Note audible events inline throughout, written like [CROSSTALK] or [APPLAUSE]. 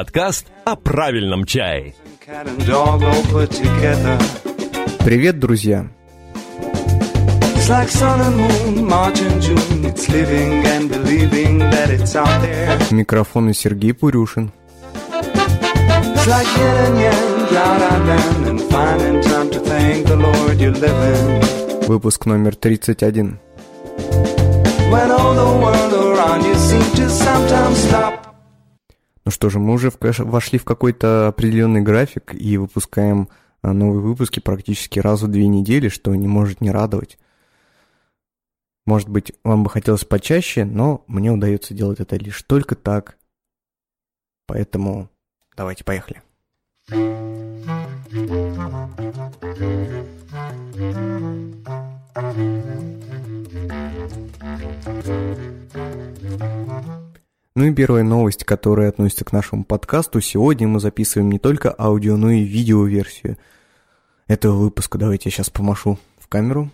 Подкаст о правильном чае. Привет, друзья! Микрофон и Сергей Пурюшин. Выпуск номер 31. Ну что же, мы уже вошли в какой-то определенный график и выпускаем а, новые выпуски практически раз в две недели, что не может не радовать. Может быть, вам бы хотелось почаще, но мне удается делать это лишь только так. Поэтому давайте поехали. Ну и первая новость, которая относится к нашему подкасту. Сегодня мы записываем не только аудио, но и видеоверсию этого выпуска. Давайте я сейчас помашу в камеру.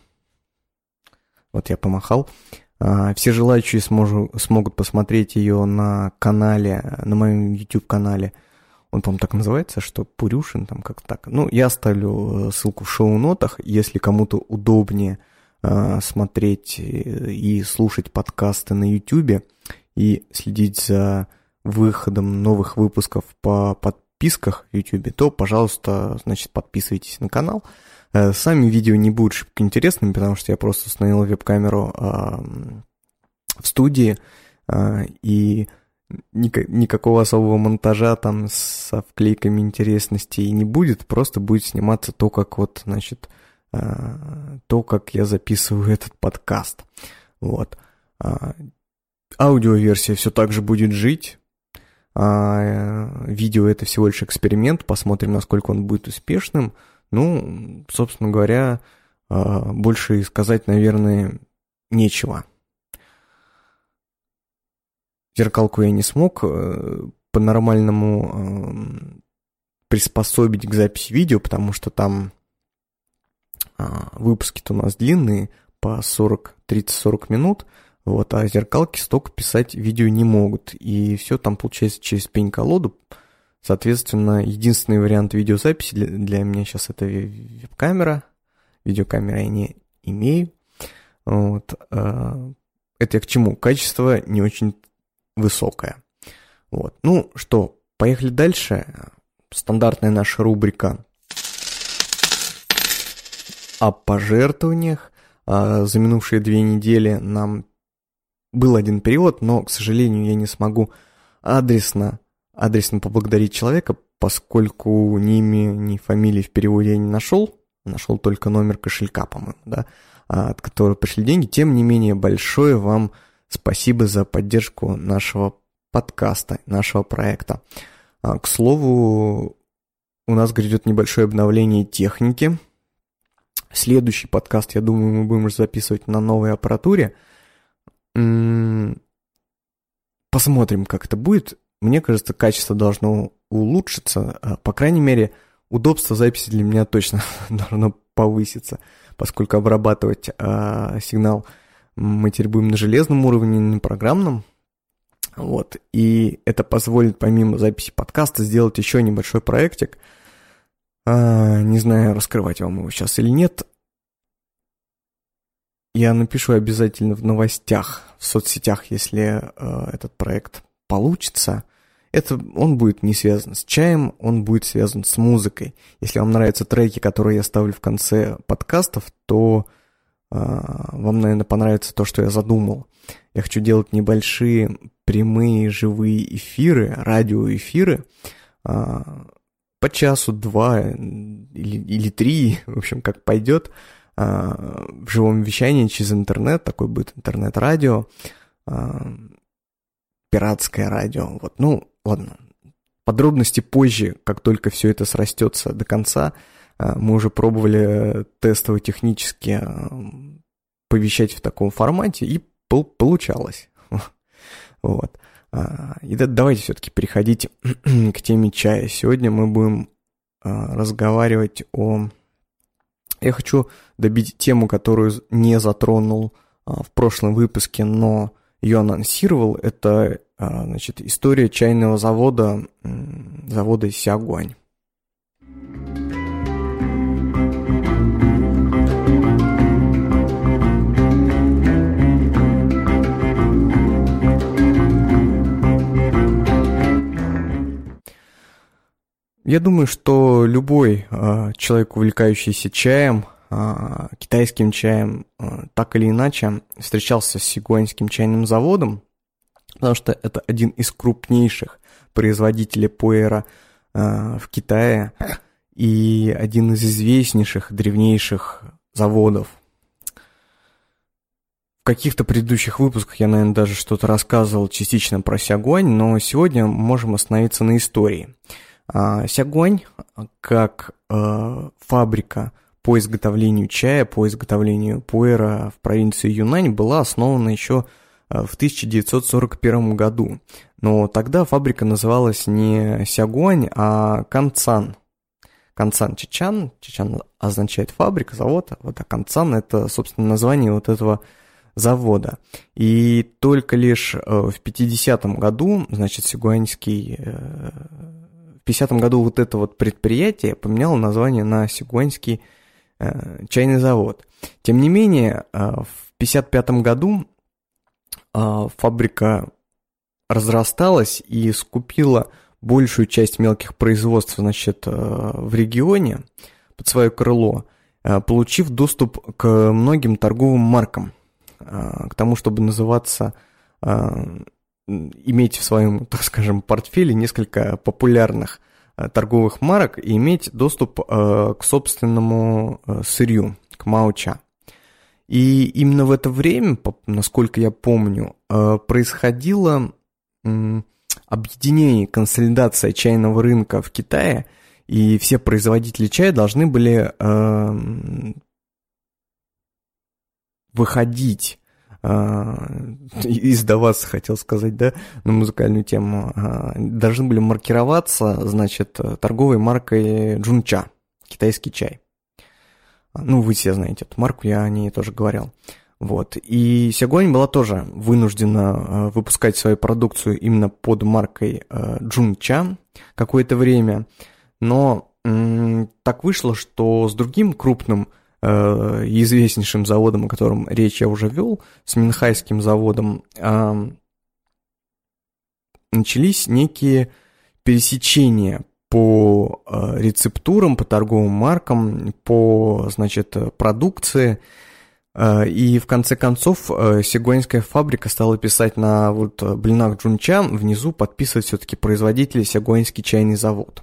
Вот я помахал. А, все желающие сможу, смогут посмотреть ее на канале, на моем YouTube-канале. Он, по-моему, так называется, что Пурюшин, там как так. Ну, я оставлю э, ссылку в шоу-нотах, если кому-то удобнее э, смотреть и слушать подкасты на YouTube и следить за выходом новых выпусков по подписках в YouTube, то, пожалуйста, значит, подписывайтесь на канал. Э, сами видео не будут шибко интересными, потому что я просто установил веб-камеру в студии, а, и никакого особого монтажа там со вклейками интересностей не будет, просто будет сниматься то, как вот, значит, а, то, как я записываю этот подкаст. Вот. А, аудиоверсия все так же будет жить. А видео это всего лишь эксперимент, посмотрим, насколько он будет успешным. Ну, собственно говоря, больше сказать, наверное, нечего. Зеркалку я не смог э, по-нормальному э, приспособить к записи видео, потому что там а, выпуски-то у нас длинные, по 40, 30-40 минут, вот, а зеркалки столько писать видео не могут. И все там получается через пень-колоду. Соответственно, единственный вариант видеозаписи для, для меня сейчас это веб-камера. Видеокамеры я не имею. Вот. А, это я к чему? Качество не очень высокая. Вот. Ну что, поехали дальше. Стандартная наша рубрика о пожертвованиях. А, за минувшие две недели нам был один перевод, но, к сожалению, я не смогу адресно, адресно поблагодарить человека, поскольку ни имя, ни фамилии в переводе я не нашел. Нашел только номер кошелька, по-моему, да, от которого пришли деньги. Тем не менее, большое вам Спасибо за поддержку нашего подкаста, нашего проекта. А, к слову, у нас грядет небольшое обновление техники. Следующий подкаст, я думаю, мы будем записывать на новой аппаратуре. Посмотрим, как это будет. Мне кажется, качество должно улучшиться. А, по крайней мере, удобство записи для меня точно [LAUGHS] должно повыситься, поскольку обрабатывать э, сигнал мы теперь будем на железном уровне, не на программном. Вот. И это позволит, помимо записи подкаста, сделать еще небольшой проектик. А, не знаю, раскрывать вам его сейчас или нет. Я напишу обязательно в новостях, в соцсетях, если э, этот проект получится. Это он будет не связан с чаем, он будет связан с музыкой. Если вам нравятся треки, которые я ставлю в конце подкастов, то а, вам, наверное, понравится то, что я задумал. Я хочу делать небольшие прямые живые эфиры, радиоэфиры, а, по часу, два или, или три, [LAUGHS] в общем, как пойдет, в живом вещании через интернет, такой будет интернет-радио, пиратское радио, вот, ну, ладно, подробности позже, как только все это срастется до конца, а, мы уже пробовали тестово технически а, повещать в таком формате, и получалось. [LAUGHS] Вот. И давайте все-таки переходить [CLEARS THROAT] к теме чая. Сегодня мы будем разговаривать о... Я хочу добить тему, которую не затронул в прошлом выпуске, но ее анонсировал. Это а, значит, история чайного завода, завода Сягуань. Я думаю, что любой э, человек, увлекающийся чаем, э, китайским чаем, э, так или иначе встречался с сигуаньским чайным заводом, потому что это один из крупнейших производителей пуэра э, в Китае и один из известнейших, древнейших заводов. В каких-то предыдущих выпусках я, наверное, даже что-то рассказывал частично про Сягуань, но сегодня можем остановиться на истории – Сягуань, как э, фабрика по изготовлению чая, по изготовлению пуэра в провинции Юнань, была основана еще э, в 1941 году. Но тогда фабрика называлась не Сягуань, а Канцан. Канцан Чичан, Чичан означает фабрика, завод, вот, а Канцан это, собственно, название вот этого завода. И только лишь э, в 50-м году, значит, Сигуаньский 50 году вот это вот предприятие поменяло название на Сигуаньский э, чайный завод. Тем не менее, э, в 55 году э, фабрика разрасталась и скупила большую часть мелких производств, значит, э, в регионе под свое крыло, э, получив доступ к многим торговым маркам, э, к тому, чтобы называться э, иметь в своем, [LAUGHS] так скажем, портфеле несколько популярных э, торговых марок и иметь доступ э, к собственному э, сырью, к мауча. И именно в это время, насколько я помню, происходило объединение, консолидация чайного рынка в Китае, и все производители чая должны были выходить а, издаваться, хотел сказать, да, на музыкальную тему, а, должны были маркироваться, значит, торговой маркой Джунча, китайский чай. Ну, вы все знаете эту марку, я о ней тоже говорил. Вот. И Сягуань была тоже вынуждена а, выпускать свою продукцию именно под маркой Джунча какое-то время. Но так вышло, что с другим крупным Э, известнейшим заводом, о котором речь я уже вел, с Минхайским заводом, начались некие пересечения по э, рецептурам, по торговым маркам, по, значит, продукции. Э, и в конце концов Сигуанская фабрика стала писать на вот блинах Джунча, внизу подписывать все-таки производитель Сигуанский чайный завод.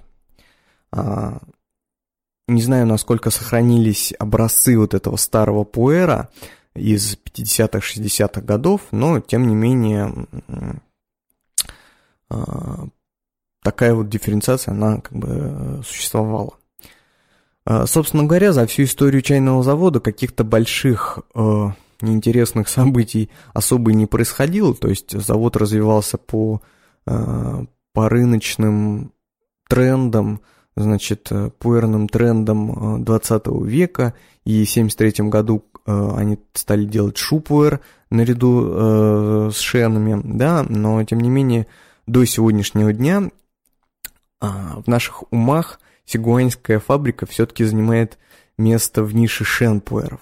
Не знаю, насколько сохранились образцы вот этого старого пуэра из 50-х, 60-х годов, но, тем не менее, а, такая вот дифференциация, она как бы существовала. А, собственно говоря, за всю историю чайного завода каких-то больших а, неинтересных событий особо и не происходило, то есть завод развивался по, по рыночным трендам, значит, э, пуэрным трендом 20 э, века, и в 1973 году э, они стали делать шупуэр наряду с шенами, да, но тем не менее до сегодняшнего дня а, в наших умах сигуаньская фабрика все-таки занимает место в нише шенпуэров.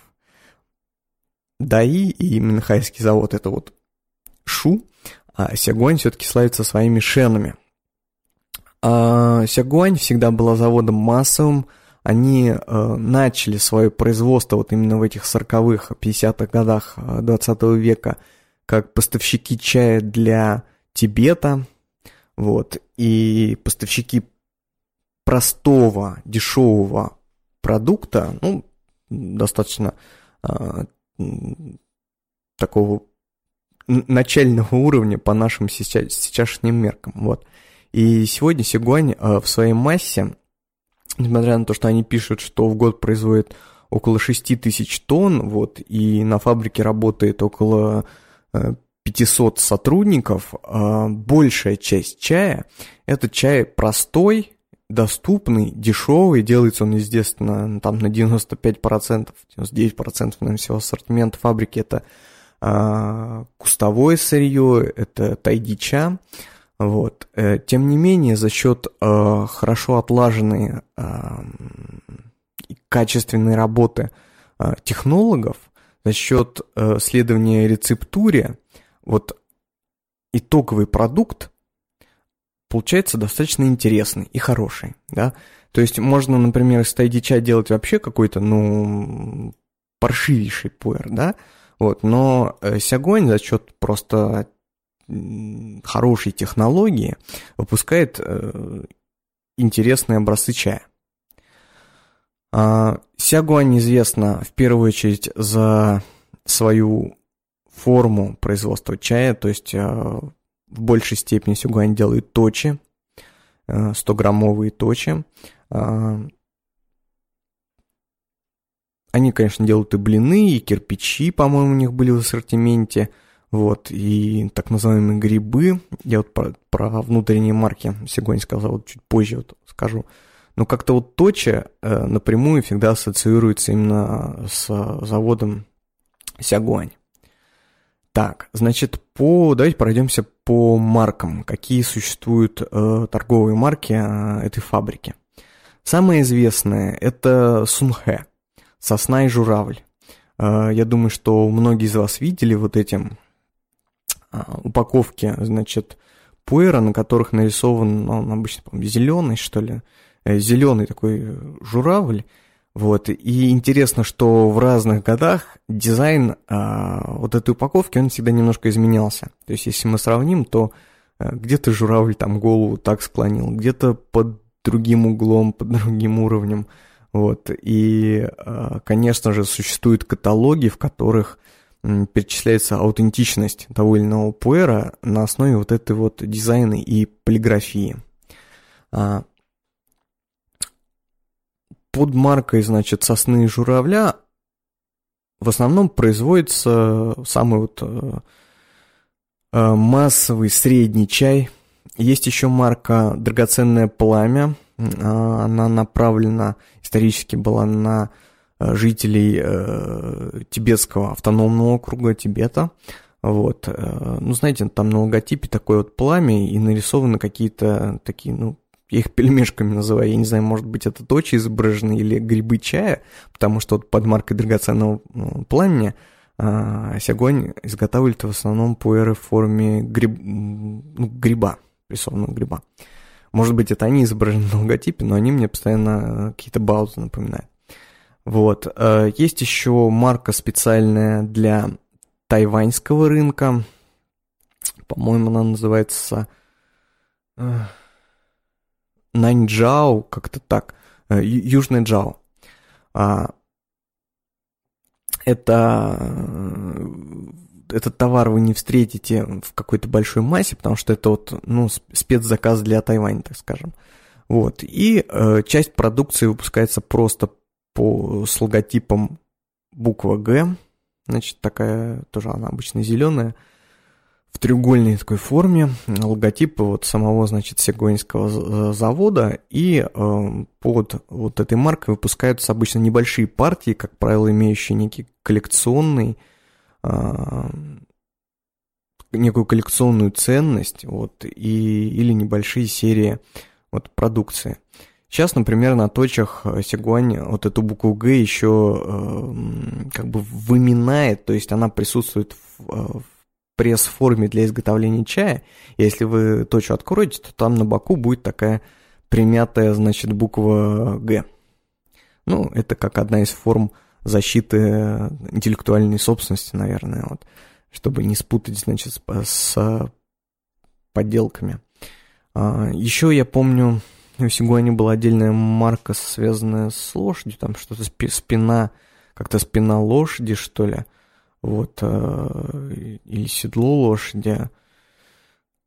ДАИ и Минхайский завод это вот шу, а Сягуань все-таки славится своими шенами – а, Сягуань всегда была заводом массовым, они э, начали свое производство вот именно в этих 40-х, 50-х годах 20 э, века как поставщики чая для Тибета, вот, и поставщики простого, дешевого продукта, ну, достаточно э, такого начального уровня по нашим сейчас, сейчасшним меркам, вот. И сегодня Сигуань э, в своей массе, несмотря на то, что они пишут, что в год производит около 6 тысяч тонн, вот, и на фабрике работает около 500 э, сотрудников, э, большая часть чая – это чай простой, доступный, дешевый, делается он, естественно, там на 95%, 99% наверное, всего ассортимента фабрики – это э, кустовое сырье, это тайдича. Вот. Э, тем не менее, за счет э, хорошо отлаженной э, качественной работы э, технологов, за счет э, следования рецептуре, вот итоговый продукт получается достаточно интересный и хороший, да. То есть можно, например, из тайдича делать вообще какой-то, ну, паршивейший пуэр, да, вот, но э, Сягонь за счет просто хорошей технологии выпускает э, интересные образцы чая. А, Сягуань известна в первую очередь за свою форму производства чая, то есть э, в большей степени Сягуань делает точи, 100-граммовые точи. А, они, конечно, делают и блины, и кирпичи, по-моему, у них были в ассортименте – вот, и так называемые грибы, я вот про, про внутренние марки Сегонь сказал, вот чуть позже вот скажу. Но как-то вот Точа э, напрямую всегда ассоциируется именно с заводом Сягуань. Так, значит, по, давайте пройдемся по маркам. Какие существуют э, торговые марки э, этой фабрики? Самое известное – это Сунхэ, сосна и журавль. Э, я думаю, что многие из вас видели вот этим упаковки, значит, пуэра, на которых нарисован, ну, он обычно, по зеленый, что ли, э, зеленый такой журавль, вот, и интересно, что в разных годах дизайн а, вот этой упаковки, он всегда немножко изменялся. То есть, если мы сравним, то а, где-то журавль там голову так склонил, где-то под другим углом, под другим уровнем, вот, и, а, конечно же, существуют каталоги, в которых перечисляется аутентичность того или иного пуэра на основе вот этой вот дизайна и полиграфии. А, под маркой, значит, сосны и журавля в основном производится самый вот э, э, массовый средний чай. Есть еще марка «Драгоценное пламя». А, она направлена, исторически была на жителей э, тибетского автономного округа Тибета. Вот. Э, ну, знаете, там на логотипе такое вот пламя и нарисованы какие-то такие, ну, я их пельмешками называю, я не знаю, может быть, это точи изображены или грибы чая, потому что вот под маркой драгоценного ну, пламени а, Сягонь изготавливает в основном пуэры в форме гриб, ну, гриба, рисованного гриба. Может быть, это они изображены на логотипе, но они мне постоянно какие-то баузы напоминают. Вот. Э, есть еще марка специальная для тайваньского рынка. По-моему, она называется э, Наньчжао, как-то так. Э, Южный Джао. А, это этот товар вы не встретите в какой-то большой массе, потому что это вот, ну, спецзаказ для Тайваня, так скажем. Вот. И э, часть продукции выпускается просто по, с логотипом буква Г, значит, такая, тоже она обычно зеленая, в треугольной такой форме, логотип вот самого, значит, Сегонского завода, и э, под вот этой маркой выпускаются обычно небольшие партии, как правило, имеющие некий коллекционный, э, некую коллекционную ценность, вот, и, или небольшие серии вот, продукции. Сейчас, например, на точах э, Сигуань вот эту букву Г еще э, как бы выминает, то есть она присутствует в, э, в пресс-форме для изготовления чая. Если вы точку откроете, то там на боку будет такая примятая, значит, буква Г. Ну, это как одна из форм защиты интеллектуальной собственности, наверное, вот, чтобы не спутать, значит, с, с подделками. А, еще я помню, у Сигуани была отдельная марка, связанная с лошадью, там что-то спина, как-то спина лошади, что ли, вот, э, или седло лошади.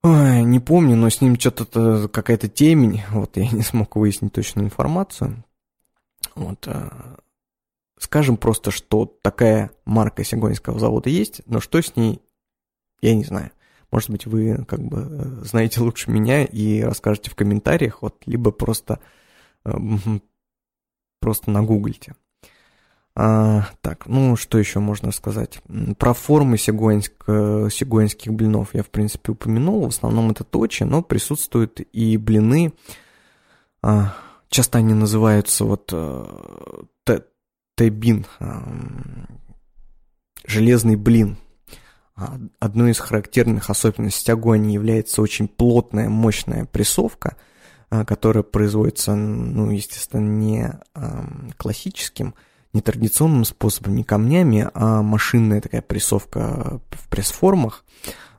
Ой, не помню, но с ним что-то какая-то темень, вот, я не смог выяснить точную информацию. Вот, э, скажем просто, что такая марка Сигонского завода есть, но что с ней, я не знаю. Может быть, вы как бы э, знаете лучше меня и расскажете в комментариях, вот, либо просто, эм, просто нагуглите. А, так, ну что еще можно сказать? Про формы сигуэнск, сигуэнских блинов я, в принципе, упомянул. В основном это точи, но присутствуют и блины. А, часто они называются вот э, тебин, железный блин. А, одной из характерных особенностей огонь является очень плотная, мощная прессовка, а, которая производится, ну, естественно, не классическим нетрадиционным способом, не камнями, а машинная такая прессовка в пресс-формах.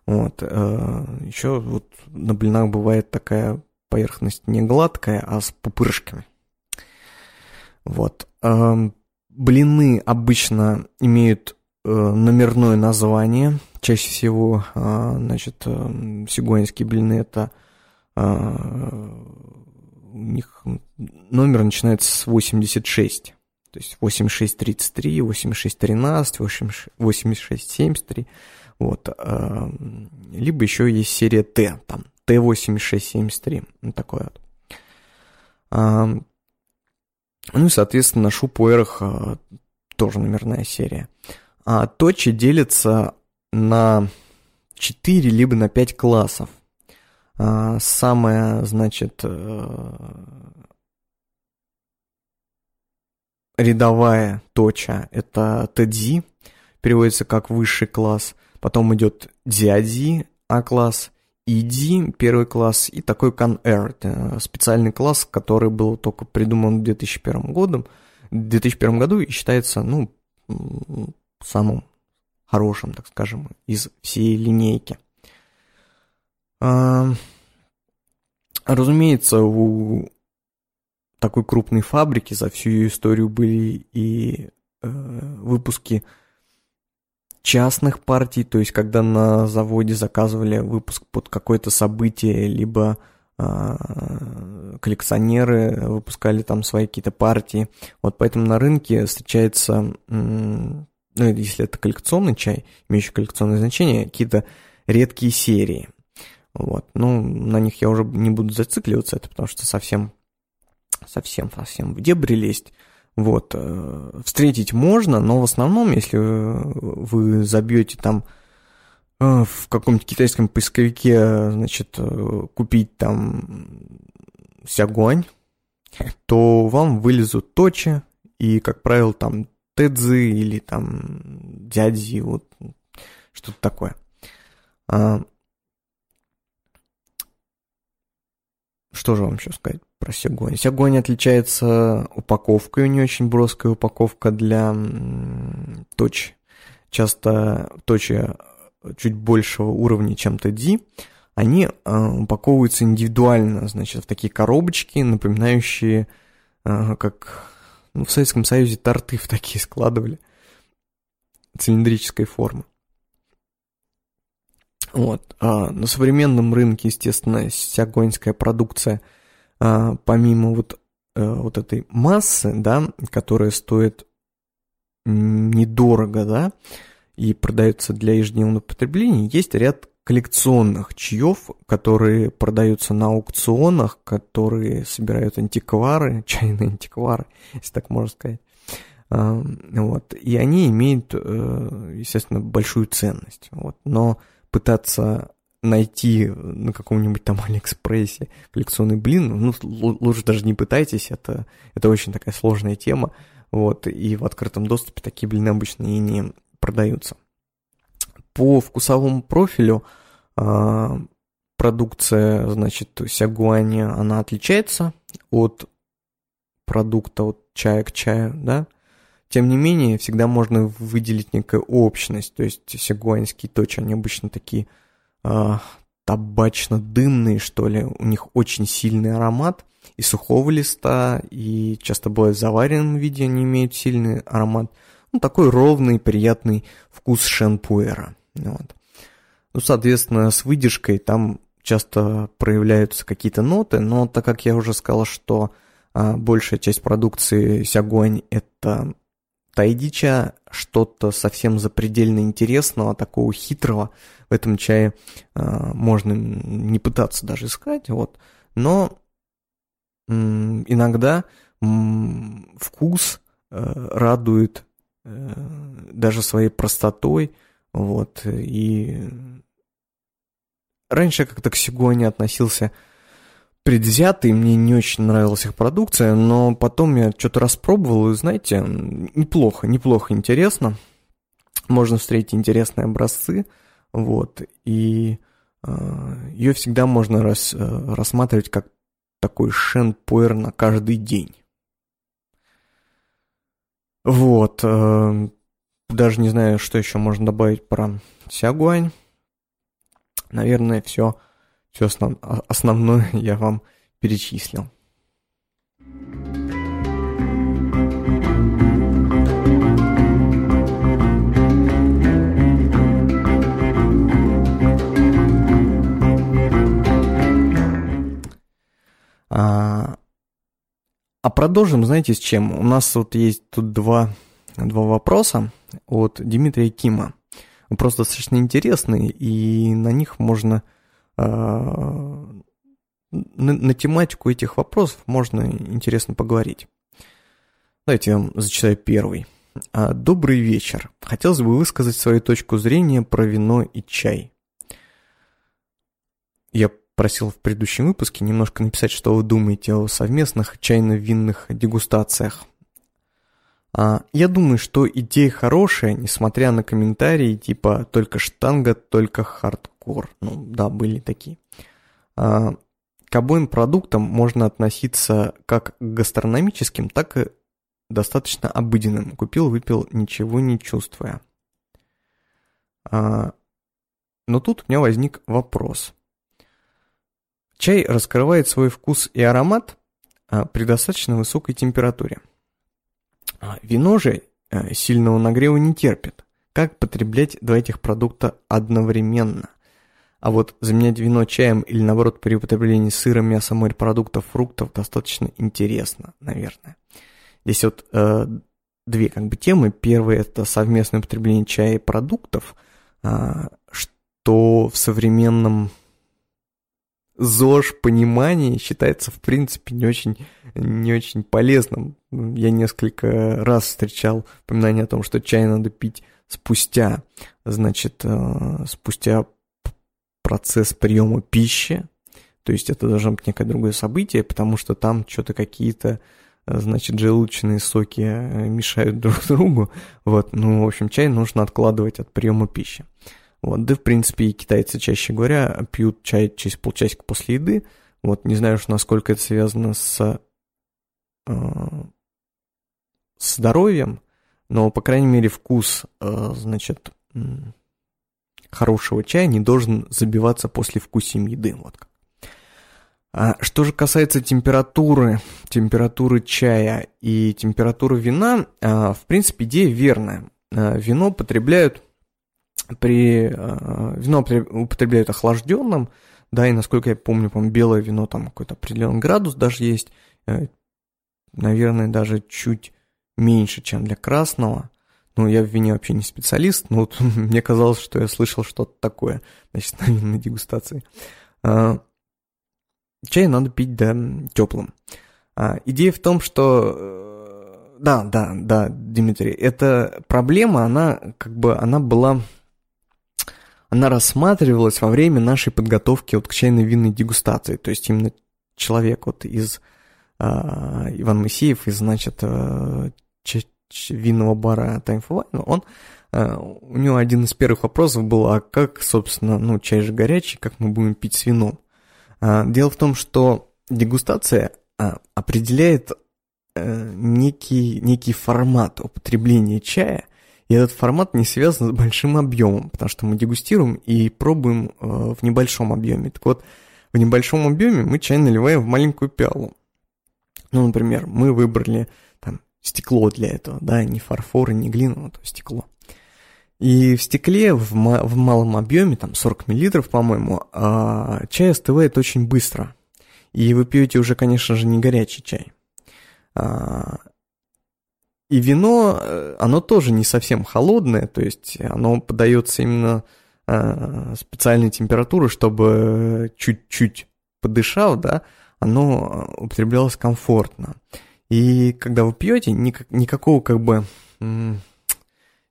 Вот. Э, Еще вот на блинах бывает такая поверхность не гладкая, а с пупырышками. Вот. Блины обычно имеют номерное название. Чаще всего, э, значит, сигуанские блины это у них номер начинается с 86. То есть 8633, 8613, 8673. Вот. Либо еще есть серия Т, там, Т8673. Ну, такое вот. А, ну и, соответственно, на шупуэрах тоже номерная серия. А точи делится на 4 либо на 5 классов. Самая, значит, рядовая точа – это тедзи, переводится как высший класс. Потом идет дядзи, А-класс, иди, первый класс, и такой Can-Air, специальный класс, который был только придуман в 2001 году, в 2001 году и считается, ну, самым хорошим, так скажем, из всей линейки. А, разумеется, у такой крупной фабрики за всю ее историю были и э, выпуски частных партий, то есть когда на заводе заказывали выпуск под какое-то событие, либо э, коллекционеры выпускали там свои какие-то партии. Вот поэтому на рынке встречается, ну, если это коллекционный чай, имеющий коллекционное значение, какие-то редкие серии. Вот. Ну, на них я уже не буду зацикливаться, это потому что совсем совсем-совсем в дебри лезть. Вот, э, встретить можно, но в основном, если вы забьете там э, в каком-нибудь китайском поисковике, значит, э, купить там сягуань, [LAUGHS] то вам вылезут точи, и, как правило, там тэдзи или там дядзи, вот что-то такое. А, Что же вам еще сказать про Сягонь? Сягонь отличается упаковкой, у нее очень броская упаковка для точ. Часто точи чуть большего уровня, чем TD, они э, упаковываются индивидуально, значит, в такие коробочки, напоминающие, э, как ну, в Советском Союзе торты в такие складывали, цилиндрической формы. Вот. А на современном рынке, естественно, сягонская продукция, а, помимо вот, а, вот этой массы, да, которая стоит недорого, да, и продается для ежедневного потребления, есть ряд коллекционных чаев, которые продаются на аукционах, которые собирают антиквары, [LAUGHS] чайные антиквары, если так можно сказать. Вот. И они имеют, э, естественно, большую ценность. Вот. Но пытаться найти на каком-нибудь там [LAUGHS] Алиэкспрессе коллекционный блин, ну, лучше даже не пытайтесь, это, это очень такая сложная тема, вот, и в открытом доступе такие блины обычно и не продаются. По вкусовому профилю э, продукция, значит, сягуани, она отличается от продукта, от чая к чаю, да, тем не менее, всегда можно выделить некую общность, то есть сигуанские точи, они обычно такие э, табачно-дымные, что ли, у них очень сильный аромат и сухого листа, и часто бывает в заваренном виде они имеют сильный аромат. Ну, такой ровный, приятный вкус шампуэра. Вот. Ну, соответственно, с выдержкой там часто проявляются какие-то ноты, но так как я уже сказал, что а, большая часть продукции Сягуань это Тайдича что-то совсем запредельно интересного, такого хитрого в этом чае э, можно не пытаться даже искать, вот. Но м, иногда м, вкус радует даже своей простотой, вот, и раньше я как-то к Сигуане относился предвзято, и мне не очень нравилась их продукция, но потом я что-то распробовал, и, знаете, неплохо, неплохо интересно, можно встретить интересные образцы, вот, и э, ее всегда можно рас, э, рассматривать как такой шен-пуэр на каждый день. Вот, э, даже не знаю, что еще можно добавить про Сягуань. Наверное, все, все основ, основное [LAUGHS] я вам перечислил. А, а продолжим, знаете, с чем? У нас вот есть тут два, два вопроса от Дмитрия Кима. Просто достаточно интересные, и на них можно... Э, на, на тематику этих вопросов можно интересно поговорить. Давайте я вам зачитаю первый. А, Добрый вечер. Хотелось бы высказать свою точку зрения про вино и чай. Я просил в предыдущем выпуске немножко написать, что вы думаете о совместных чайно-винных дегустациях. А, я думаю, что идея хорошая, несмотря на комментарии типа «только штанга, только хардкор». Ну, да, были такие. А, к обоим продуктам можно относиться как к гастрономическим, так и достаточно обыденным. Купил, выпил, ничего не чувствуя. А, но тут у меня возник вопрос. Чай раскрывает свой вкус и аромат при достаточно высокой температуре – вино же э, сильного нагрева не терпит. Как потреблять два этих продукта одновременно? А вот заменять вино чаем или наоборот при употреблении сыра, мяса, морепродуктов, фруктов достаточно интересно, наверное. Здесь вот э, две как бы темы. Первая это совместное употребление чая и продуктов, э, что в современном ЗОЖ понимании считается, в принципе, не очень, не очень полезным. Я несколько раз встречал упоминание о том, что чай надо пить спустя, значит, э, спустя процесс приема пищи, то есть это должно быть некое другое событие, потому что там что-то какие-то, э, значит, желудочные соки э, мешают [LAUGHS] друг другу. Вот, ну, в общем, чай нужно откладывать от приема пищи. Вот, да, в принципе, и китайцы, чаще говоря, пьют чай через полчасика после еды. Вот, не знаю уж, насколько это связано с, э, здоровьем, но, по крайней мере, вкус, э, значит, хорошего чая не должен забиваться после вкусием еды. Вот. А что же касается температуры, температуры чая и температуры вина, э, в принципе, идея верная. Э, вино потребляют при э, вино употребляют охлажденным, да, и насколько я помню, по белое вино там какой-то определенный градус даже есть, э, наверное, даже чуть меньше, чем для красного. Ну, я в вине вообще не специалист, но вот [LAUGHS] мне казалось, что я слышал что-то такое, значит, [LAUGHS] на винной дегустации. Э, чай надо пить, да, теплым. А, идея в том, что да, да, да, Дмитрий, эта проблема, она как бы, она была она рассматривалась во время нашей подготовки вот к чайной винной дегустации. То есть именно человек вот из э, Иван Моисеев, из, значит, э, винного бара Time for Wine, он, э, у него один из первых вопросов был, а как, собственно, ну, чай же горячий, как мы будем пить с вином? Э, дело в том, что дегустация э, определяет э, некий, некий формат употребления чая – и этот формат не связан с большим объемом, потому что мы дегустируем и пробуем э, в небольшом объеме. Так вот, в небольшом объеме мы чай наливаем в маленькую пиалу. Ну, например, мы выбрали там стекло для этого, да, не фарфор и не глина, но то стекло. И в стекле в, в малом объеме, там 40 мл, по-моему, а чай остывает очень быстро. И вы пьете уже, конечно же, не горячий чай. И вино, э, оно тоже не совсем холодное, то есть оно подается именно э, специальной температуры, чтобы чуть-чуть подышав, да, оно употреблялось комфортно. И когда вы пьете, никак, никакого как бы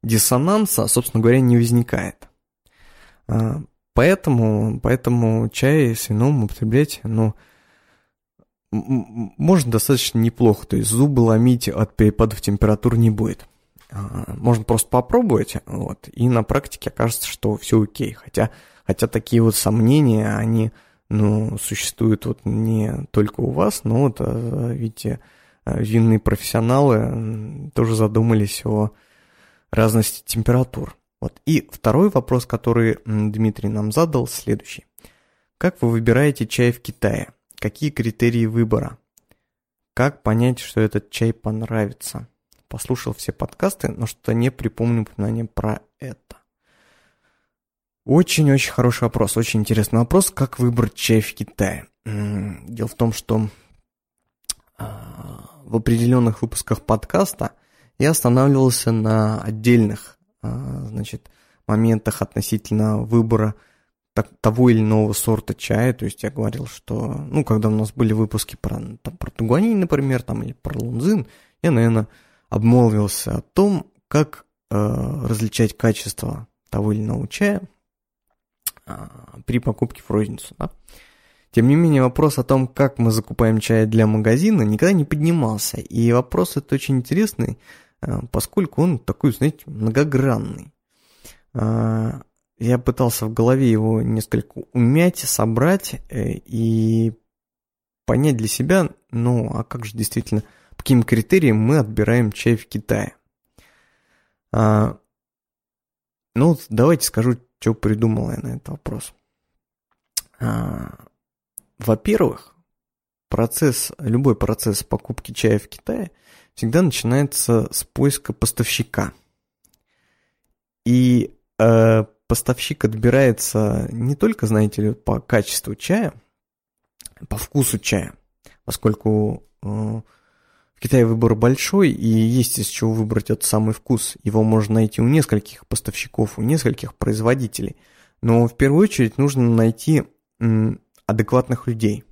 диссонанса, собственно говоря, не возникает. Поэтому, поэтому чай с вином употреблять, ну, можно достаточно неплохо, то есть зубы ломить от перепадов температур не будет. А, можно просто попробовать, вот, и на практике окажется, что все окей. Хотя, хотя такие вот сомнения, они, ну, существуют вот не только у вас, но вот, а, видите, винные профессионалы тоже задумались о разности температур. Вот. И второй вопрос, который Дмитрий нам задал, следующий. Как вы выбираете чай в Китае? Какие критерии выбора? Как понять, что этот чай понравится? Послушал все подкасты, но что-то не припомню упоминания про это. Очень-очень хороший вопрос, очень интересный вопрос, как выбрать чай в Китае. Дело в том, что а, в определенных выпусках подкаста я останавливался на отдельных, а, значит, моментах относительно выбора того или иного сорта чая. То есть я говорил, что, ну, когда у нас были выпуски про, там, про Тугуаней, например, там, или про Лунзин, я, наверное, обмолвился о том, как э, различать качество того или иного чая э, при покупке в розницу. Да? Тем не менее, вопрос о том, как мы закупаем чай для магазина, никогда не поднимался. И вопрос этот очень интересный, э, поскольку он такой, знаете, многогранный. Э, я пытался в голове его несколько умять, собрать э, и понять для себя, ну, а как же действительно, по каким критериям мы отбираем чай в Китае. А, ну, давайте скажу, что придумал я на этот вопрос. А, во-первых, процесс, любой процесс покупки чая в Китае всегда начинается с поиска поставщика. И э, поставщик отбирается не только, знаете ли, по качеству чая, по вкусу чая, поскольку э, в Китае выбор большой, и есть из чего выбрать этот самый вкус. Его можно найти у нескольких поставщиков, у нескольких производителей. Но в первую очередь нужно найти адекватных людей.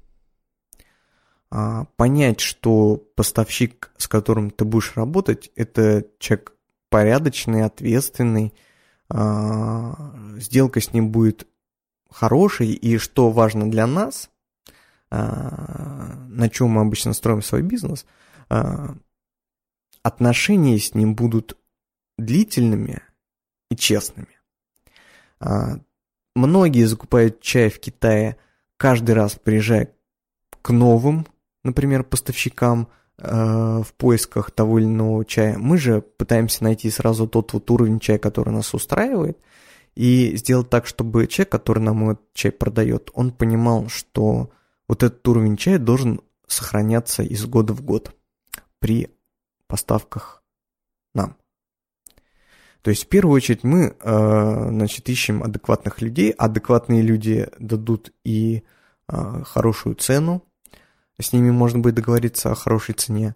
А, понять, что поставщик, с которым ты будешь работать, это человек порядочный, ответственный, сделка с ним будет хорошей, и что важно для нас, а, на чем мы обычно строим свой бизнес, отношения с ним будут длительными и честными. Многие закупают чай в Китае – каждый раз приезжая к новым, например, поставщикам в поисках того или иного чая, мы же пытаемся найти сразу тот вот уровень чая, который нас устраивает, и сделать так, чтобы человек, который нам этот чай продает, он понимал, что вот этот уровень чая должен сохраняться из года в год при поставках нам. То есть в первую очередь мы, э, значит, ищем адекватных людей, адекватные люди дадут и э, хорошую цену, с ними можно будет договориться о хорошей цене.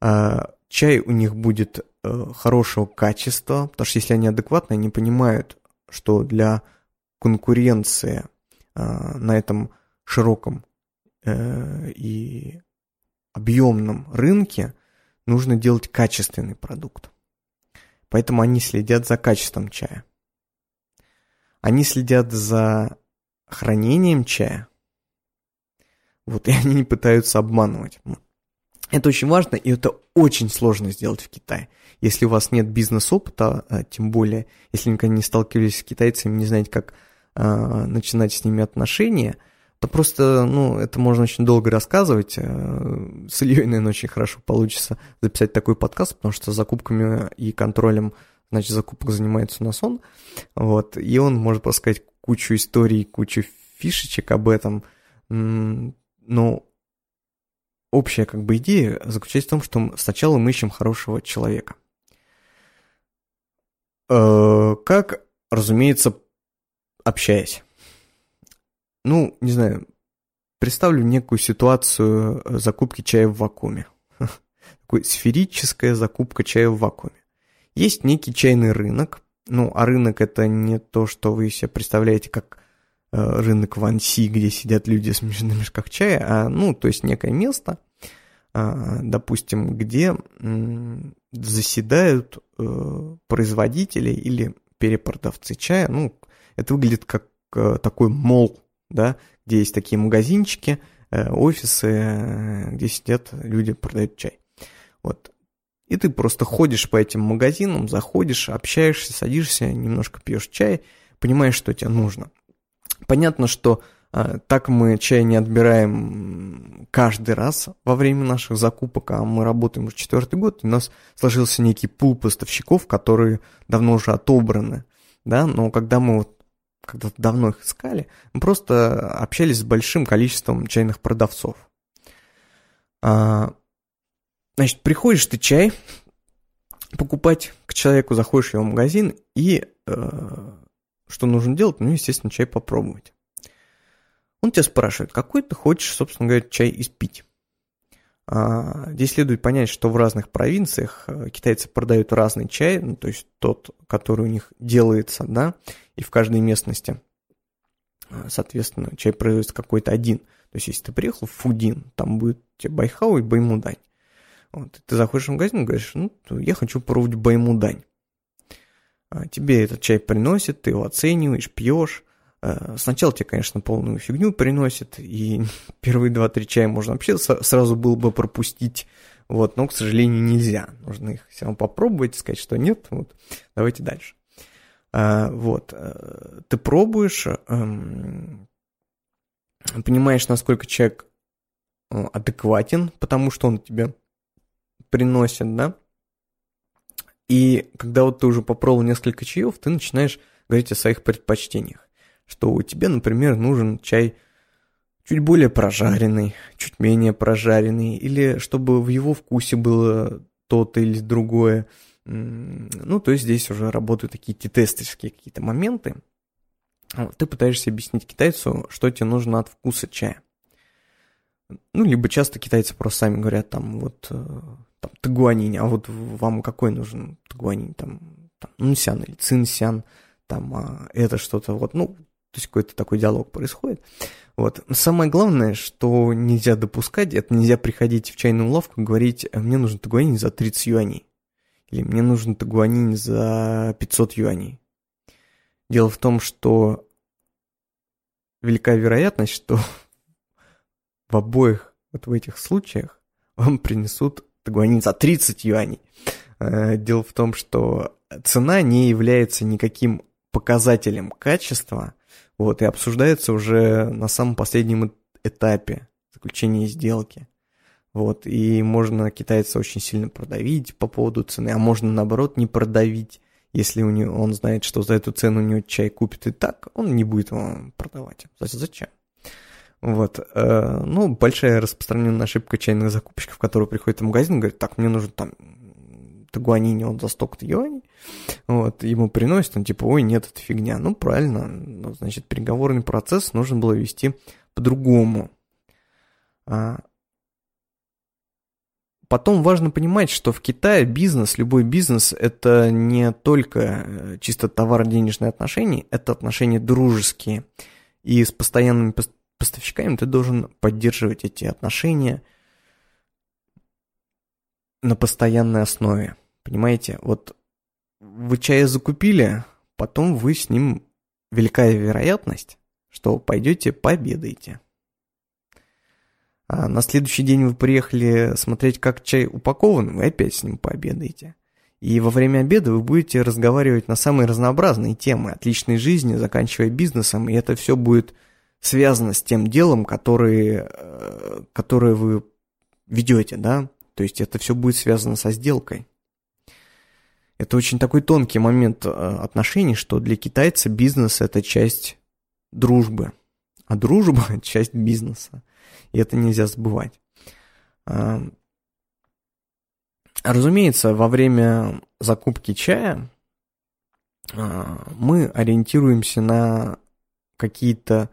Э, чай у них будет хорошего качества, потому что если они адекватные, они понимают, что для конкуренции на этом широком и объемном рынке нужно делать качественный продукт. Поэтому они следят за качеством чая. Они следят за хранением чая. Вот, и [LAUGHS] они не пытаются обманывать. Это очень важно, и это очень сложно сделать в Китае. Если у вас нет бизнес-опыта, а, тем более, если никогда не сталкивались с китайцами, не знаете, как э, начинать с ними отношения – то просто, ну, это можно очень долго рассказывать. Э, [LAUGHS] с Ильей, наверное, очень хорошо получится записать такой подкаст, потому что закупками и контролем, значит, закупок занимается у нас он. Вот, и он может рассказать кучу историй, кучу фишечек об этом. Но общая как бы идея заключается в том, что сначала мы ищем хорошего человека. Э, как, разумеется, общаясь. Ну, не знаю, представлю некую ситуацию э, закупки чая в вакууме. [LAUGHS] Такой сферическая закупка чая в вакууме. Есть некий чайный рынок, ну, а рынок это не то, что вы себе представляете как рынок Ванси, где сидят люди с на мешках чая, а, ну, то есть некое место, э, а, допустим, где заседают э, производители или перепродавцы чая. Ну, это выглядит как э, такой мол, да, где есть такие магазинчики, э, офисы, где сидят люди, продают чай. Вот. И ты просто ходишь по этим магазинам, заходишь, общаешься, садишься, немножко пьешь чай, понимаешь, что тебе нужно. Понятно, что а, так мы чай не отбираем каждый раз во время наших закупок, а мы работаем уже четвертый год, и у нас сложился некий пул поставщиков, которые давно уже отобраны, да, но когда мы вот когда давно их искали, мы просто общались с большим количеством чайных продавцов. А, значит, приходишь ты чай покупать к человеку, заходишь в его магазин, и э, что нужно делать? Ну, естественно, чай попробовать. Он тебя спрашивает, какой ты хочешь, собственно говоря, чай испить. А, здесь следует понять, что в разных провинциях э, китайцы продают разный чай, ну, то есть тот, который у них делается, да, и в каждой местности, э, соответственно, чай производится какой-то один. То есть если ты приехал в Фудин, там будет тебе байхао и баймудань. Вот, ты заходишь в магазин и говоришь, ну, я хочу пробовать баймудань. А, тебе этот чай приносит, ты его оцениваешь, пьешь, Э, сначала тебе, конечно, полную фигню приносит, и [LAUGHS] первые два-три чая можно вообще сразу было бы пропустить, вот, но, к сожалению, нельзя. Нужно их все равно попробовать, сказать, что нет, вот, давайте дальше. А, вот, э, ты пробуешь, эм, понимаешь, насколько человек э, адекватен, потому что он тебе приносит, да, и когда вот ты уже попробовал несколько чаев, ты начинаешь говорить о своих предпочтениях что у тебя, например, нужен чай чуть более прожаренный, чуть менее прожаренный, или чтобы в его вкусе было то-то или другое. Ну, то есть здесь уже работают такие тестерские какие-то моменты. Ты пытаешься объяснить китайцу, что тебе нужно от вкуса чая. Ну, либо часто китайцы просто сами говорят, там, вот, э, там, тагуанинь, а вот вам какой нужен тагуанинь, там, там нунсян или цинсян, там, а это что-то, вот, ну, то есть какой-то такой диалог происходит. Вот. Самое главное, что нельзя допускать, это нельзя приходить в чайную лавку и говорить, «А мне нужен тагуанин за 30 юаней. Или мне нужен тагуанин за 500 юаней. Дело в том, что велика вероятность, что [LAUGHS] в обоих вот в этих случаях вам принесут тагуанин за 30 юаней. Э, дело в том, что цена не является никаким показателем качества, вот, и обсуждается уже на самом последнем этапе заключения сделки. Вот, и можно китайца очень сильно продавить по поводу цены, а можно, наоборот, не продавить, если у него, он знает, что за эту цену у него чай купит и так, он не будет вам продавать. Зачем? Вот. Э, ну, большая распространенная ошибка чайных закупщиков, которые приходят в магазин и говорят, так, мне нужен там Тагуанине он за столько-то юаней, вот, ему приносят, он типа, ой, нет, это фигня. Ну, правильно, ну, значит, переговорный процесс нужно было вести по-другому. А... Потом важно понимать, что в Китае бизнес, любой бизнес, это не только э, чисто товаро-денежные отношения, это отношения дружеские. И с постоянными поставщиками ты должен поддерживать эти отношения – на постоянной основе. Понимаете, вот вы чая закупили, потом вы с ним великая вероятность, что пойдете пообедаете. А на следующий день вы приехали смотреть, как чай упакован, вы опять с ним пообедаете. И во время обеда вы будете разговаривать на самые разнообразные темы от личной жизни, заканчивая бизнесом, и это все будет связано с тем делом, которое, э, которое вы ведете, да, то есть это все будет связано со сделкой. Это очень такой тонкий момент э, отношений, что для китайца бизнес – это часть дружбы, а дружба – [LAUGHS] часть бизнеса. И это нельзя забывать. Разумеется, во время закупки чая а, мы ориентируемся на какие-то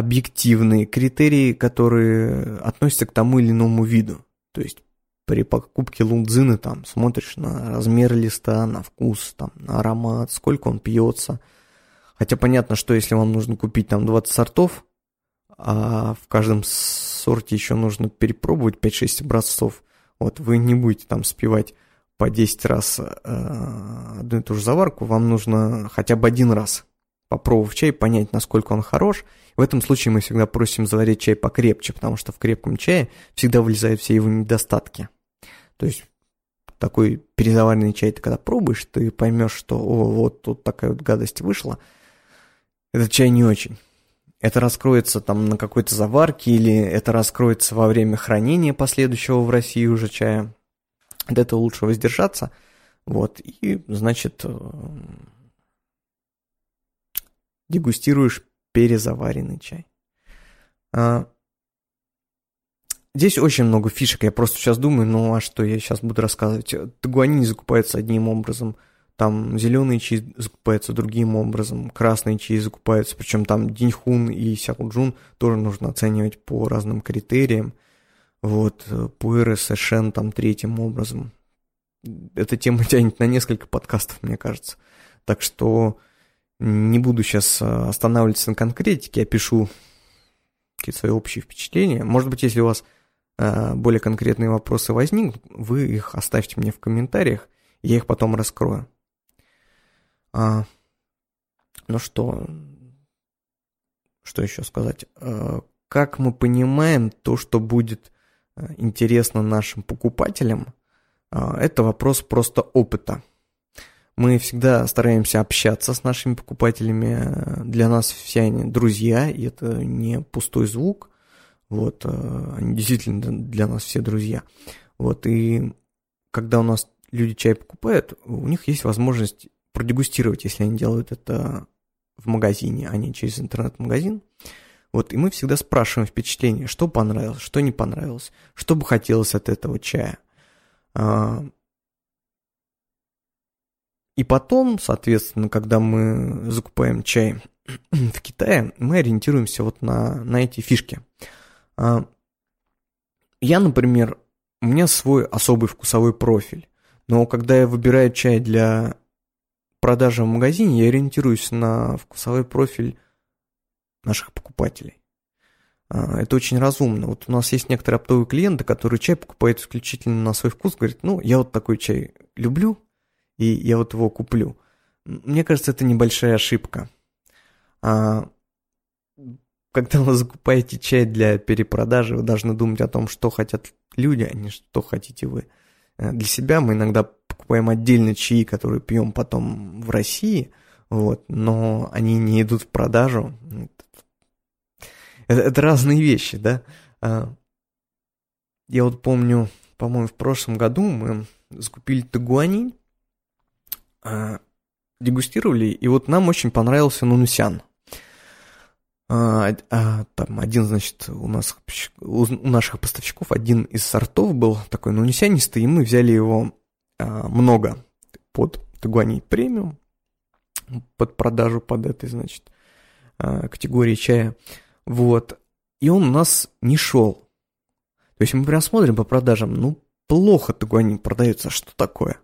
объективные критерии, которые относятся к тому или иному виду. То есть при покупке лунзины там смотришь на размер листа, на вкус, там, на аромат, сколько он пьется. Хотя понятно, что если вам нужно купить там 20 сортов, а в каждом сорте еще нужно перепробовать 5-6 образцов. Вот вы не будете там спевать по 10 раз э, одну и ту же заварку, вам нужно хотя бы один раз попробовав чай, понять, насколько он хорош. В этом случае мы всегда просим заварить чай покрепче, потому что в крепком чае всегда вылезают все его недостатки. То есть такой перезаваренный чай ты когда пробуешь, ты поймешь, что о, вот тут такая вот гадость вышла. Этот чай не очень. Это раскроется там на какой-то заварке или это раскроется во время хранения последующего в России уже чая. От этого лучше воздержаться. Вот, и, значит, э, дегустируешь перезаваренный чай. А, здесь очень много фишек, я просто сейчас думаю, ну а что я сейчас буду рассказывать? Тагуанин закупается одним образом – там зеленые чаи закупаются другим образом, красные чаи закупаются, причем там Диньхун и Сяоджун тоже нужно оценивать по разным критериям. Вот, пуэры совершенно там третьим образом. Эта тема [LAUGHS] тянет на несколько подкастов, мне кажется. Так что не буду сейчас а, останавливаться на конкретике, пишу какие-то свои общие впечатления. Может быть, если у вас а, более конкретные вопросы возникнут, вы их оставьте мне в комментариях, я их потом раскрою. А, ну что, что еще сказать? А, как мы понимаем то, что будет интересно нашим покупателям, а, это вопрос просто опыта. Мы всегда стараемся общаться с нашими покупателями. Для нас все они друзья, и это не пустой звук. Вот, они действительно для нас все друзья. Вот, и когда у нас люди чай покупают, у них есть возможность продегустировать, если они делают это в магазине, а не через интернет-магазин. Вот, и мы всегда спрашиваем впечатление, что понравилось, что не понравилось, что бы хотелось от этого чая. И потом, соответственно, когда мы закупаем чай [CLEARS THROAT] в Китае, мы ориентируемся вот на, на эти фишки. А, я, например, у меня свой особый вкусовой профиль, но когда я выбираю чай для продажи в магазине я ориентируюсь на вкусовой профиль наших покупателей. А, это очень разумно. Вот у нас есть некоторые оптовые клиенты, которые чай покупают исключительно на свой вкус, говорят, ну, я вот такой чай люблю, и я вот его куплю. Мне кажется, это небольшая ошибка. А когда вы закупаете чай для перепродажи, вы должны думать о том, что хотят люди, а не что хотите вы. Э, для себя мы иногда покупаем отдельно чаи, которые пьем потом в России, вот, но они не идут в продажу. Это, это разные вещи, да. А, я вот помню, по-моему, в прошлом году мы закупили тагуанин, а, дегустировали, и вот нам очень понравился нунусян. А, а, там один, значит, у нас у наших поставщиков один из сортов был такой нунусянистый, и мы взяли его а, много под Тагуани премиум, под продажу под этой, значит, а, категории чая. Вот. И он у нас не шел. То есть мы прям смотрим по продажам, ну, плохо Тагуани продается, что такое?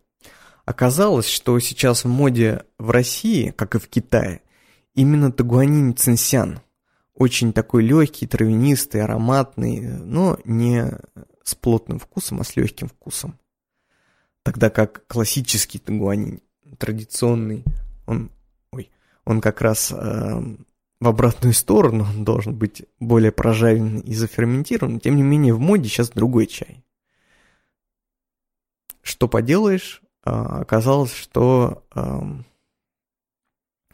Оказалось, что сейчас в моде в России, как и в Китае, именно Тагуанин Цинсян – очень такой легкий, травянистый, ароматный, но не с плотным вкусом, а с легким вкусом. Тогда как классический тагуанин, традиционный, он, ой, он как раз э, в обратную сторону, он должен быть более прожарен и заферментирован. Тем не менее, в моде сейчас другой чай. Что поделаешь, оказалось, что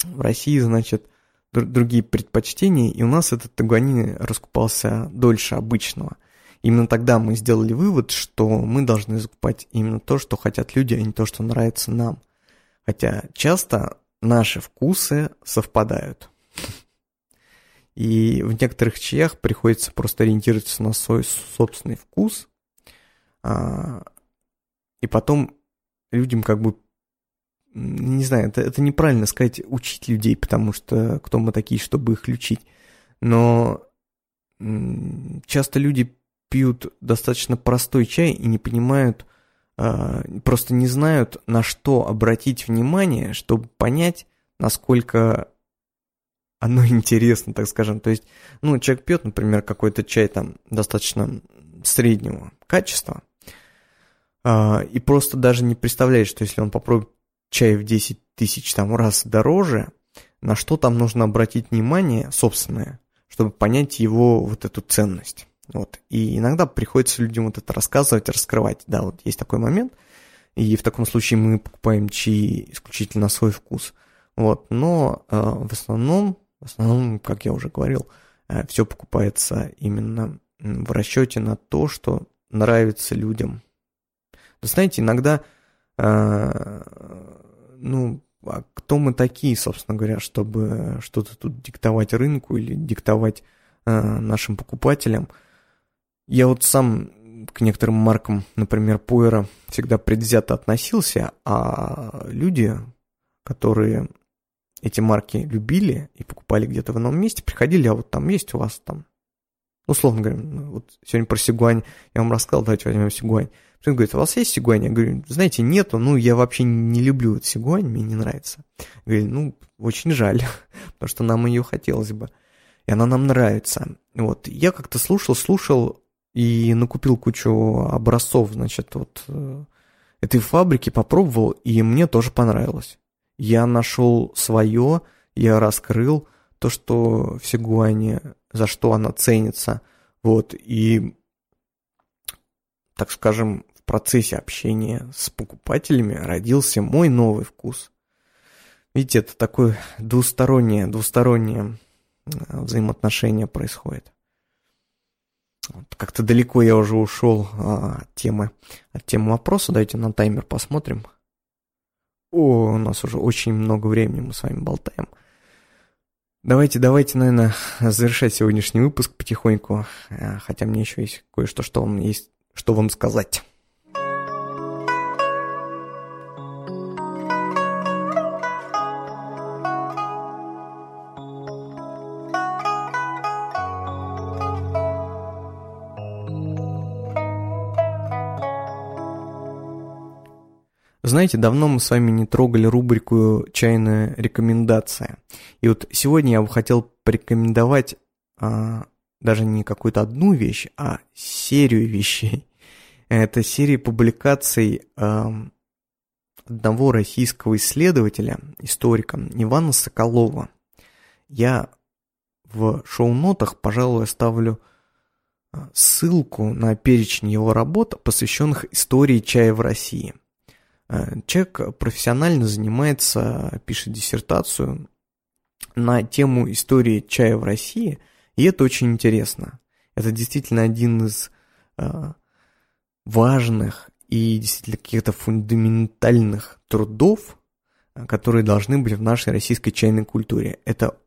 в России, значит, другие предпочтения, и у нас этот тагуанин раскупался дольше обычного. Именно тогда мы сделали вывод, что мы должны закупать именно то, что хотят люди, а не то, что нравится нам. Хотя часто наши вкусы совпадают. И в некоторых чаях приходится просто ориентироваться на свой собственный вкус, а, и потом людям как бы не знаю, это, это неправильно сказать учить людей, потому что кто мы такие, чтобы их учить. Но часто люди пьют достаточно простой чай и не понимают, а, просто не знают, на что обратить внимание, чтобы понять, насколько оно [LAUGHS] интересно, так скажем. То есть, ну, человек пьет, например, какой-то чай там достаточно среднего качества, и просто даже не представляет, что если он попробует чай в 10 тысяч там раз дороже, на что там нужно обратить внимание собственное, чтобы понять его вот эту ценность. Вот. И иногда приходится людям вот это рассказывать, раскрывать. Да, вот есть такой момент. И в таком случае мы покупаем чаи исключительно на свой вкус. Вот. Но э, в основном, в основном, как я уже говорил, э, все покупается именно в расчете на то, что нравится людям. Знаете, иногда, э, ну, а кто мы такие, собственно говоря, чтобы что-то тут диктовать рынку или диктовать э, нашим покупателям? Я вот сам к некоторым маркам, например, Пуэра, всегда предвзято относился, а люди, которые эти марки любили и покупали где-то в ином месте, приходили, а вот там есть у вас там, условно говоря, ну, вот сегодня про Сигуань я вам рассказал, давайте возьмем Сигуань. Кто говорит, у вас есть Сигуань? Я говорю, знаете, нету, ну, я вообще не люблю вот Сигуань, мне не нравится. Говорю, ну, очень жаль, [LAUGHS] потому что нам ее хотелось бы. И она нам нравится. Вот, я как-то слушал, слушал и накупил кучу образцов, значит, вот э, этой фабрики, попробовал, и мне тоже понравилось. Я нашел свое, я раскрыл то, что в Сигуане, за что она ценится, вот, и, так скажем, в процессе общения с покупателями родился мой новый вкус. Видите, это такое двустороннее, двустороннее взаимоотношение происходит. Как-то далеко я уже ушел а, от темы, от темы вопроса. Давайте на таймер посмотрим. О, у нас уже очень много времени мы с вами болтаем. Давайте, давайте, наверное, завершать сегодняшний выпуск потихоньку. Э, хотя мне еще есть кое-что, что вам есть, что вам сказать. Знаете, давно мы с вами не трогали рубрику «Чайная рекомендация». И вот сегодня я бы хотел порекомендовать а, даже не какую-то одну вещь, а серию вещей. Это серия публикаций а, одного российского исследователя, историка Ивана Соколова. Я в шоу-нотах, пожалуй, оставлю а, ссылку на перечень его работ, посвященных истории чая в России – человек профессионально занимается, пишет диссертацию на тему истории чая в России, и это очень интересно. Это действительно один из э, важных и действительно каких-то фундаментальных трудов, э, которые должны быть в нашей российской чайной культуре. Это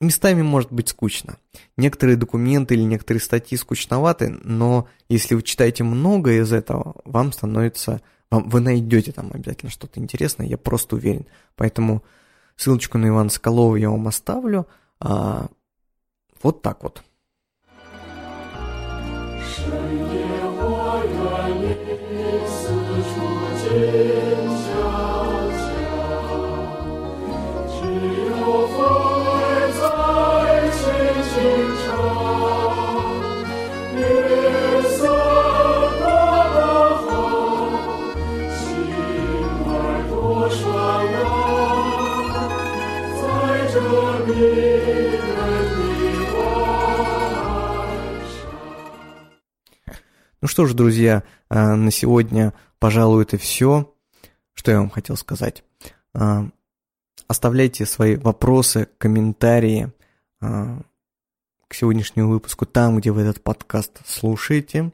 местами может быть скучно. Некоторые документы или некоторые статьи скучноваты, но если вы читаете много из этого, вам становится вы найдете там обязательно что-то интересное, я просто уверен. Поэтому ссылочку на Ивана Соколова я вам оставлю. А, вот так вот. Ну что ж, друзья, а, на сегодня, пожалуй, это все, что я вам хотел сказать. А, оставляйте свои вопросы, комментарии а, к сегодняшнему выпуску там, где вы этот подкаст слушаете,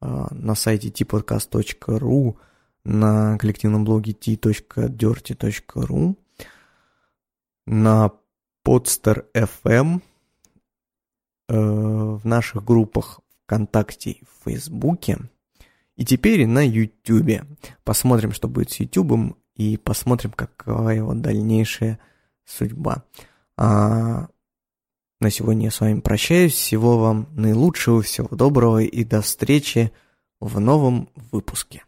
на сайте tpodcast.ru, на коллективном блоге t.dirty.ru, на Podster FM, э, в наших группах ВКонтакте и в Фейсбуке. И теперь на Ютубе. Посмотрим, что будет с Ютубом, и посмотрим, какова его дальнейшая судьба. А на сегодня я с вами прощаюсь. Всего вам наилучшего, всего доброго и до встречи в новом выпуске.